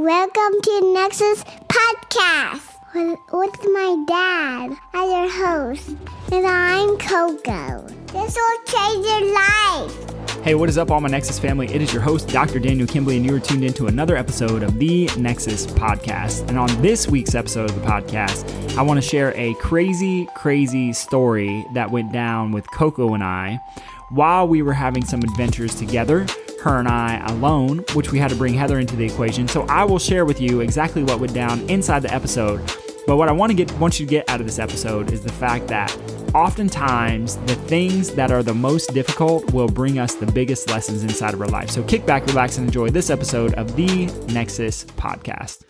Welcome to Nexus Podcast with, with my dad as your host. And I'm Coco. This will change your life. Hey, what is up, all my Nexus family? It is your host, Dr. Daniel Kimbley, and you are tuned into another episode of the Nexus Podcast. And on this week's episode of the podcast, I want to share a crazy, crazy story that went down with Coco and I while we were having some adventures together her and I alone, which we had to bring Heather into the equation. So I will share with you exactly what went down inside the episode. But what I want to get want you to get out of this episode is the fact that oftentimes the things that are the most difficult will bring us the biggest lessons inside of our life. So kick back, relax, and enjoy this episode of the Nexus Podcast.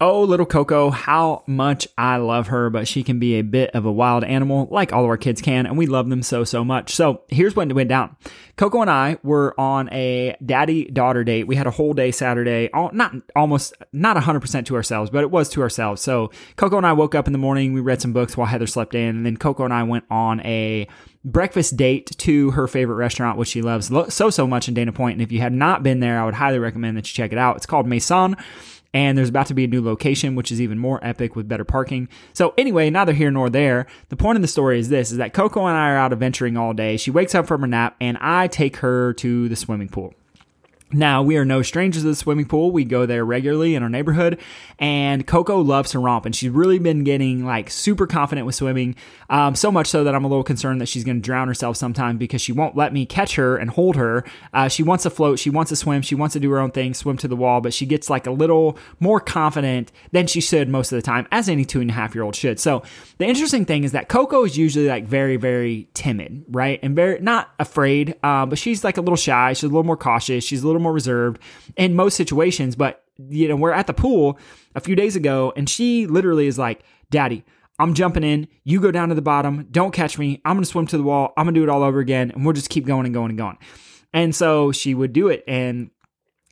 Oh, little Coco, how much I love her, but she can be a bit of a wild animal, like all of our kids can, and we love them so, so much. So here's what went down. Coco and I were on a daddy daughter date. We had a whole day Saturday, not almost, not 100% to ourselves, but it was to ourselves. So Coco and I woke up in the morning, we read some books while Heather slept in, and then Coco and I went on a breakfast date to her favorite restaurant, which she loves so, so much in Dana Point. And if you have not been there, I would highly recommend that you check it out. It's called Maison and there's about to be a new location which is even more epic with better parking. So anyway neither here nor there. The point of the story is this is that coco and i are out adventuring all day. She wakes up from her nap and i take her to the swimming pool now, we are no strangers to the swimming pool. We go there regularly in our neighborhood, and Coco loves to romp, and she's really been getting like super confident with swimming. Um, so much so that I'm a little concerned that she's going to drown herself sometime because she won't let me catch her and hold her. Uh, she wants to float, she wants to swim, she wants to do her own thing, swim to the wall, but she gets like a little more confident than she should most of the time, as any two and a half year old should. So, the interesting thing is that Coco is usually like very, very timid, right? And very not afraid, uh, but she's like a little shy, she's a little more cautious, she's a little more reserved in most situations. But, you know, we're at the pool a few days ago and she literally is like, Daddy, I'm jumping in. You go down to the bottom. Don't catch me. I'm going to swim to the wall. I'm going to do it all over again. And we'll just keep going and going and going. And so she would do it. And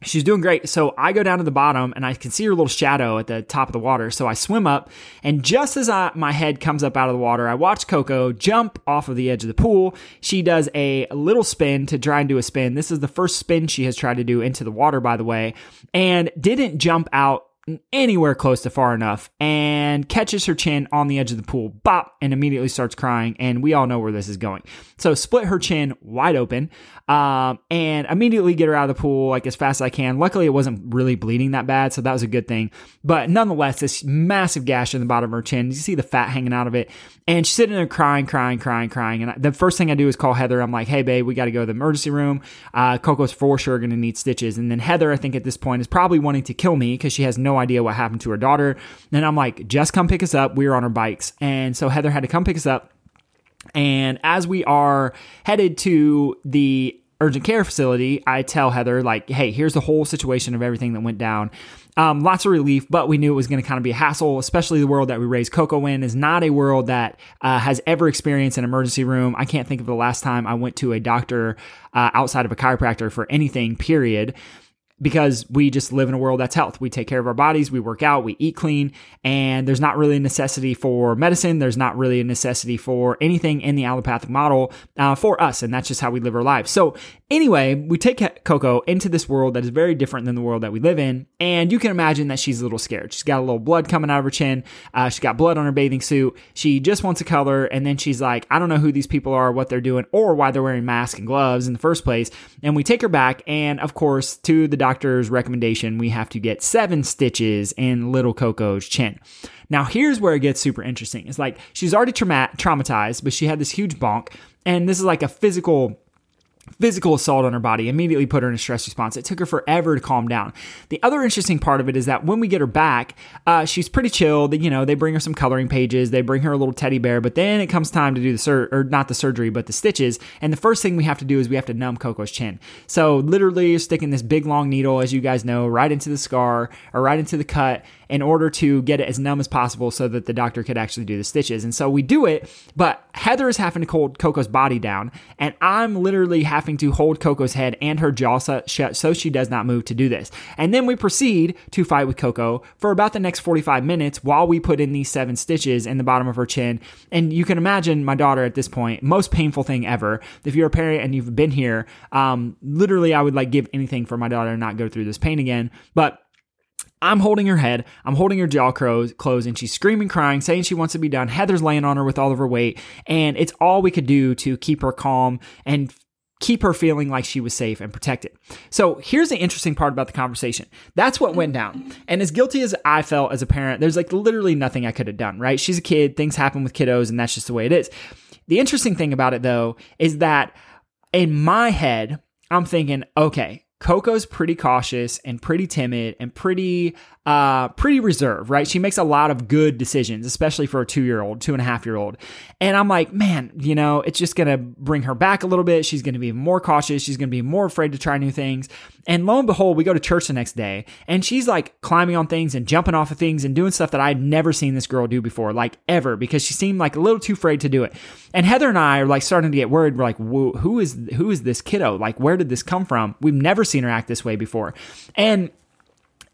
She's doing great. So I go down to the bottom and I can see her little shadow at the top of the water. So I swim up and just as I, my head comes up out of the water, I watch Coco jump off of the edge of the pool. She does a little spin to try and do a spin. This is the first spin she has tried to do into the water, by the way, and didn't jump out anywhere close to far enough and catches her chin on the edge of the pool, bop, and immediately starts crying. And we all know where this is going. So split her chin wide open um, and immediately get her out of the pool like as fast as I can. Luckily, it wasn't really bleeding that bad, so that was a good thing. But nonetheless, this massive gash in the bottom of her chin. You see the fat hanging out of it, and she's sitting there crying, crying, crying, crying. And the first thing I do is call Heather. I'm like, "Hey, babe, we got to go to the emergency room. Uh, Coco's for sure going to need stitches." And then Heather, I think at this point, is probably wanting to kill me because she has no idea what happened to her daughter. And I'm like, "Just come pick us up. We are on our bikes." And so Heather had to come pick us up and as we are headed to the urgent care facility, I tell Heather, like, hey, here's the whole situation of everything that went down. Um, lots of relief, but we knew it was going to kind of be a hassle, especially the world that we raised Coco in is not a world that uh, has ever experienced an emergency room. I can't think of the last time I went to a doctor uh, outside of a chiropractor for anything, period because we just live in a world that's health. We take care of our bodies, we work out, we eat clean, and there's not really a necessity for medicine. There's not really a necessity for anything in the allopathic model uh, for us, and that's just how we live our lives. So, anyway, we take Coco into this world that is very different than the world that we live in, and you can imagine that she's a little scared. She's got a little blood coming out of her chin, uh, she's got blood on her bathing suit. She just wants a color, and then she's like, I don't know who these people are, what they're doing, or why they're wearing masks and gloves in the first place. And we take her back, and of course, to the doctor's recommendation, we have to get seven stitches in little Coco's chin. Now, here's where it gets super interesting. It's like she's already trauma- traumatized, but she had this huge bonk, and this is like a physical physical assault on her body immediately put her in a stress response. It took her forever to calm down. The other interesting part of it is that when we get her back, uh, she's pretty chill. You know, they bring her some coloring pages, they bring her a little teddy bear, but then it comes time to do the sur- or not the surgery, but the stitches. And the first thing we have to do is we have to numb Coco's chin. So literally you're sticking this big long needle, as you guys know, right into the scar or right into the cut in order to get it as numb as possible so that the doctor could actually do the stitches. And so we do it, but Heather is having to hold Coco's body down, and I'm literally having to hold Coco's head and her jaw shut so she does not move to do this. And then we proceed to fight with Coco for about the next 45 minutes while we put in these seven stitches in the bottom of her chin. And you can imagine my daughter at this point, most painful thing ever. If you're a parent and you've been here, um, literally, I would like give anything for my daughter to not go through this pain again. But I'm holding her head, I'm holding her jaw closed, and she's screaming, crying, saying she wants to be done. Heather's laying on her with all of her weight, and it's all we could do to keep her calm and keep her feeling like she was safe and protected. So here's the interesting part about the conversation. That's what went down. And as guilty as I felt as a parent, there's like literally nothing I could have done, right? She's a kid, things happen with kiddos, and that's just the way it is. The interesting thing about it though is that in my head, I'm thinking, okay, Coco's pretty cautious and pretty timid and pretty uh, pretty reserved, right? She makes a lot of good decisions, especially for a two year old, two and a half year old. And I'm like, man, you know, it's just to bring her back a little bit. She's to be more cautious. She's to be more afraid to try new things. And lo and behold, we go to church the next day and she's like climbing on things and jumping off of things and doing stuff that I'd never seen this girl do before, like ever, because she seemed like a little too afraid to do it. And Heather and I are like starting to get worried. We're like, who is, who is this kiddo? Like, where did this come from? We've never seen her act this way before. And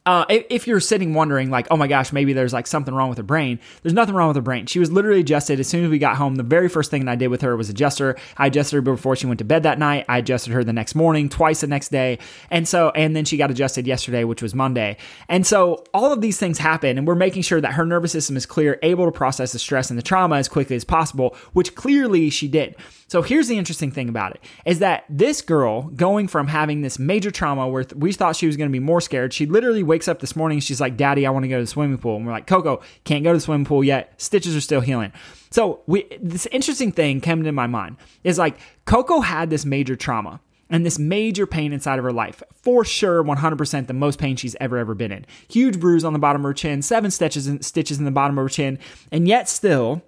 uh, if you're sitting wondering, like, oh my gosh, maybe there's like something wrong with her brain, there's nothing wrong with her brain. She was literally adjusted as soon as we got home. The very first thing that I did with her was adjust her. I adjusted her before she went to bed that night. I adjusted her the next morning, twice the next day. And so, and then she got adjusted yesterday, which was Monday. And so all of these things happen, and we're making sure that her nervous system is clear, able to process the stress and the trauma as quickly as possible, which clearly she did. So here's the interesting thing about it is that this girl going from having this major trauma where we thought she was going to be more scared, she literally wakes up this morning. She's like, Daddy, I want to go to the swimming pool. And we're like, Coco, can't go to the swimming pool yet. Stitches are still healing. So we, this interesting thing came to my mind is like Coco had this major trauma and this major pain inside of her life. For sure, 100% the most pain she's ever, ever been in. Huge bruise on the bottom of her chin, seven stitches in, stitches in the bottom of her chin, and yet still,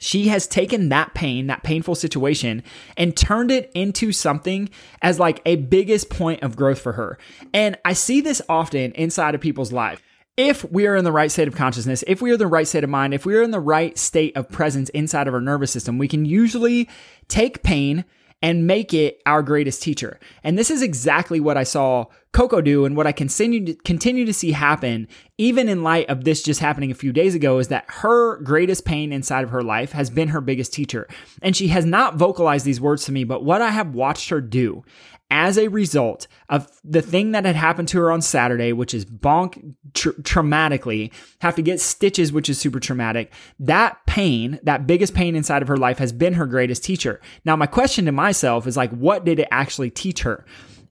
she has taken that pain, that painful situation, and turned it into something as like a biggest point of growth for her. And I see this often inside of people's lives. If we are in the right state of consciousness, if we are in the right state of mind, if we are in the right state of presence inside of our nervous system, we can usually take pain and make it our greatest teacher. And this is exactly what I saw Coco do and what I continue to, continue to see happen, even in light of this just happening a few days ago, is that her greatest pain inside of her life has been her biggest teacher. And she has not vocalized these words to me, but what I have watched her do as a result of the thing that had happened to her on Saturday, which is bonk tra- traumatically, have to get stitches, which is super traumatic. That pain, that biggest pain inside of her life, has been her greatest teacher. Now, my question to myself is like, what did it actually teach her?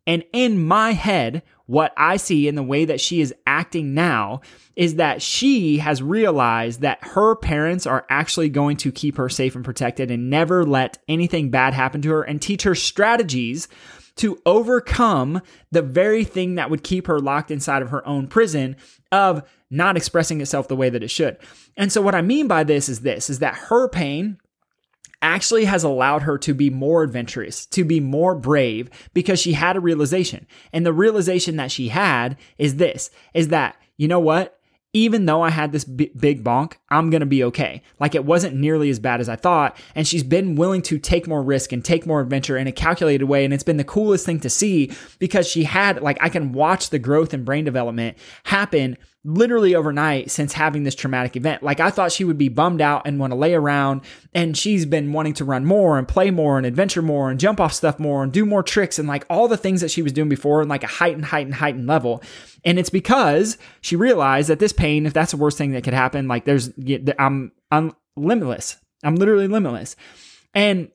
And in my head, what I see in the way that she is acting now is that she has realized that her parents are actually going to keep her safe and protected and never let anything bad happen to her and teach her strategies to overcome the very thing that would keep her locked inside of her own prison of not expressing itself the way that it should. And so what I mean by this is this is that her pain actually has allowed her to be more adventurous, to be more brave because she had a realization. And the realization that she had is this is that you know what? even though I had this b- big bonk, I'm going to be okay. Like it wasn't nearly as bad as I thought. And she's been willing to take more risk and take more adventure in a calculated way. And it's been the coolest thing to see because she had, like, I can watch the growth and brain development happen literally overnight since having this traumatic event. Like I thought she would be bummed out and want to lay around and she's been wanting to run more and play more and adventure more and jump off stuff more and do more tricks and like all the things that she was doing before in like a heightened, heightened, heightened level. And it's because she realized that this pain, if that's the worst thing that could happen, like there's, I'm, I'm limitless. I'm literally limitless. And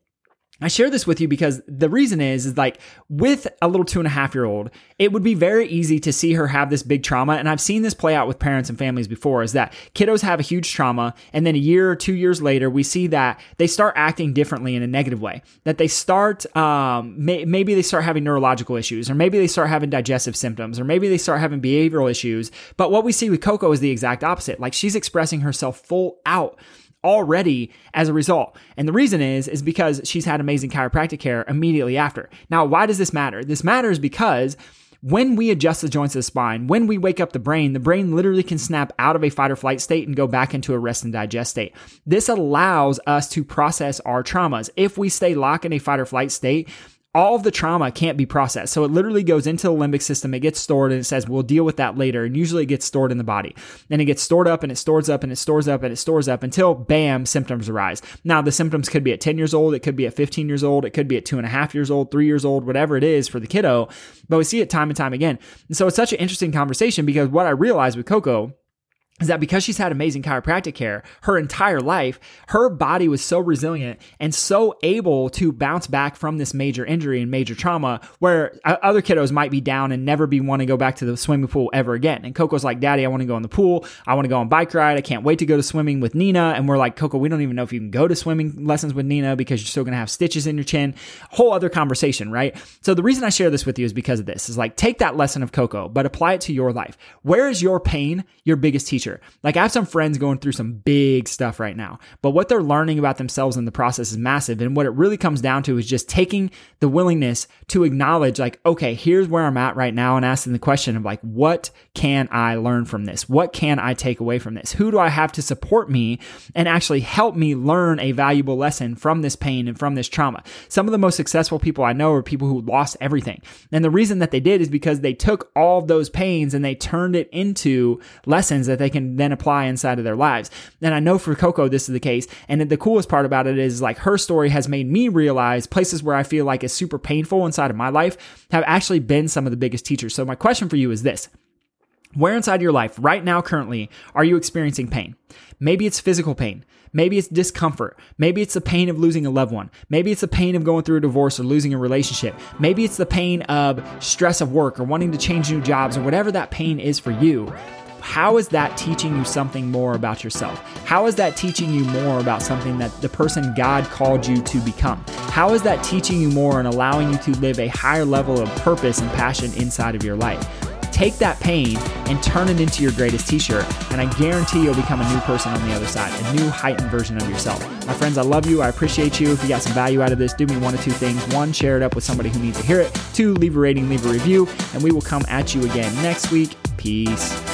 I share this with you because the reason is, is like with a little two and a half year old, it would be very easy to see her have this big trauma. And I've seen this play out with parents and families before is that kiddos have a huge trauma. And then a year or two years later, we see that they start acting differently in a negative way, that they start, um, may, maybe they start having neurological issues, or maybe they start having digestive symptoms, or maybe they start having behavioral issues. But what we see with Coco is the exact opposite. Like she's expressing herself full out already as a result. And the reason is is because she's had amazing chiropractic care immediately after. Now, why does this matter? This matters because when we adjust the joints of the spine, when we wake up the brain, the brain literally can snap out of a fight or flight state and go back into a rest and digest state. This allows us to process our traumas. If we stay locked in a fight or flight state, all of the trauma can't be processed. So it literally goes into the limbic system, it gets stored, and it says, we'll deal with that later. And usually it gets stored in the body. And it gets stored up and it stores up and it stores up and it stores up until bam, symptoms arise. Now, the symptoms could be at 10 years old, it could be at 15 years old, it could be at two and a half years old, three years old, whatever it is for the kiddo. But we see it time and time again. And so it's such an interesting conversation because what I realized with Coco is that because she's had amazing chiropractic care her entire life, her body was so resilient and so able to bounce back from this major injury and major trauma where other kiddos might be down and never be want to go back to the swimming pool ever again. And Coco's like, Daddy, I want to go in the pool. I want to go on bike ride. I can't wait to go to swimming with Nina. And we're like, Coco, we don't even know if you can go to swimming lessons with Nina because you're still going to have stitches in your chin. Whole other conversation, right? So the reason I share this with you is because of this is like, take that lesson of Coco, but apply it to your life. Where is your pain your biggest teacher? Future. Like I have some friends going through some big stuff right now, but what they're learning about themselves in the process is massive. And what it really comes down to is just taking the willingness to acknowledge, like, okay, here's where I'm at right now, and asking the question of like, what can I learn from this? What can I take away from this? Who do I have to support me and actually help me learn a valuable lesson from this pain and from this trauma? Some of the most successful people I know are people who lost everything. And the reason that they did is because they took all those pains and they turned it into lessons that they can then apply inside of their lives. And I know for Coco, this is the case. And the coolest part about it is like her story has made me realize places where I feel like it's super painful inside of my life have actually been some of the biggest teachers. So my question for you is this. Where inside your life right now, currently, are you experiencing pain? Maybe it's physical pain. Maybe it's discomfort. Maybe it's the pain of losing a loved one. Maybe it's the pain of going through a divorce or losing a relationship. Maybe it's the pain of stress of work or wanting to change new jobs or whatever that pain is for you how is that teaching you something more about yourself? How is that teaching you more about something that the person God called you to become? How is that teaching you more and allowing you to live a higher level of purpose and passion inside of your life? Take that pain and turn it into your greatest t shirt, and I guarantee you'll become a new person on the other side, a new heightened version of yourself. My friends, I love you. I appreciate you. If you got some value out of this, do me one of two things. One, share it up with somebody who needs to hear it. Two, leave a rating, leave a review, and we will come at you again next week. Peace.